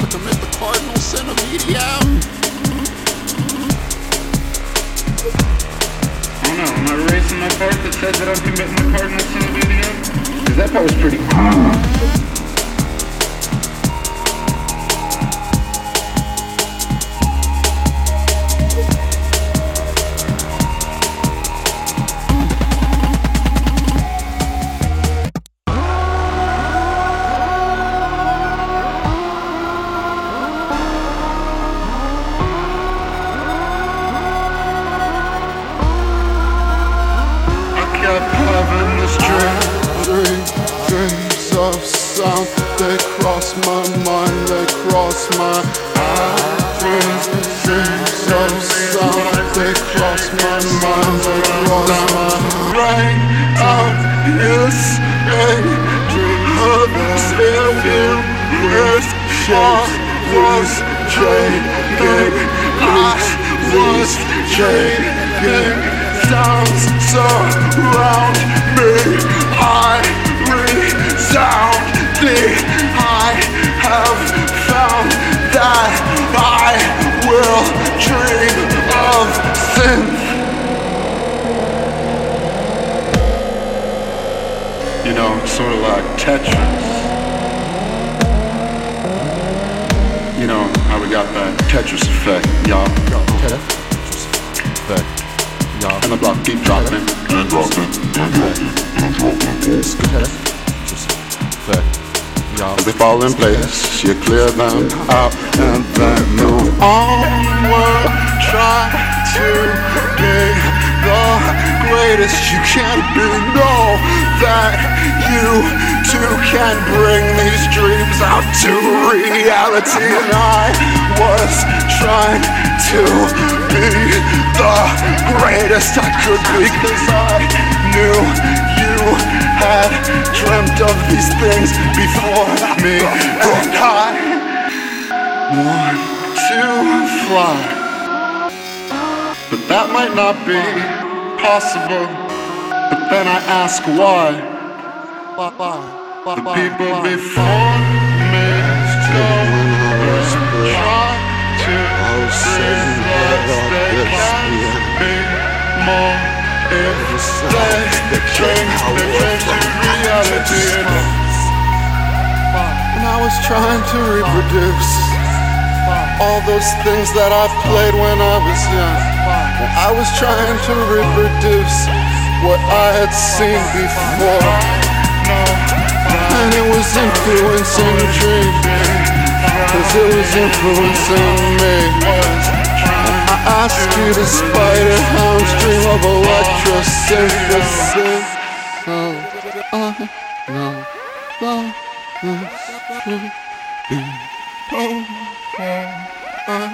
to commit the cardinal sin of EDM. I don't am I erasing my part that says that I'm committing the cardinal sin of EDM? Because that part was pretty cool. My mind, they cross my eyes. Dreams of they cross my mind, they cross my Rain out is a dream of still with I was changing. I was. Know, sort of uh, like Tetris. You know how we got that Tetris effect, y'all. Tetris Tetris, y'all. And the block keep dropping and dropping and dropping and dropping. Tetris effect. As they fall in place, you clear them out and then move onward. Try to be the greatest you can be. Know that you too can bring these dreams out to reality. And I was trying to be the greatest I could be, cause I knew you had dreamt of these things before me. And I want to fly. But that might not be possible. But then I ask why. The people before me just try to say that they can be more if they change their dreams to reality. And I was trying to reproduce all those things that I played when I was young. I was trying to reproduce what I had seen before. And it was influencing dream. Cause it was influencing me. I ask you to spider hounds dream of electrosynthesis. Oh. Oh, oh, oh, oh, oh, oh, oh,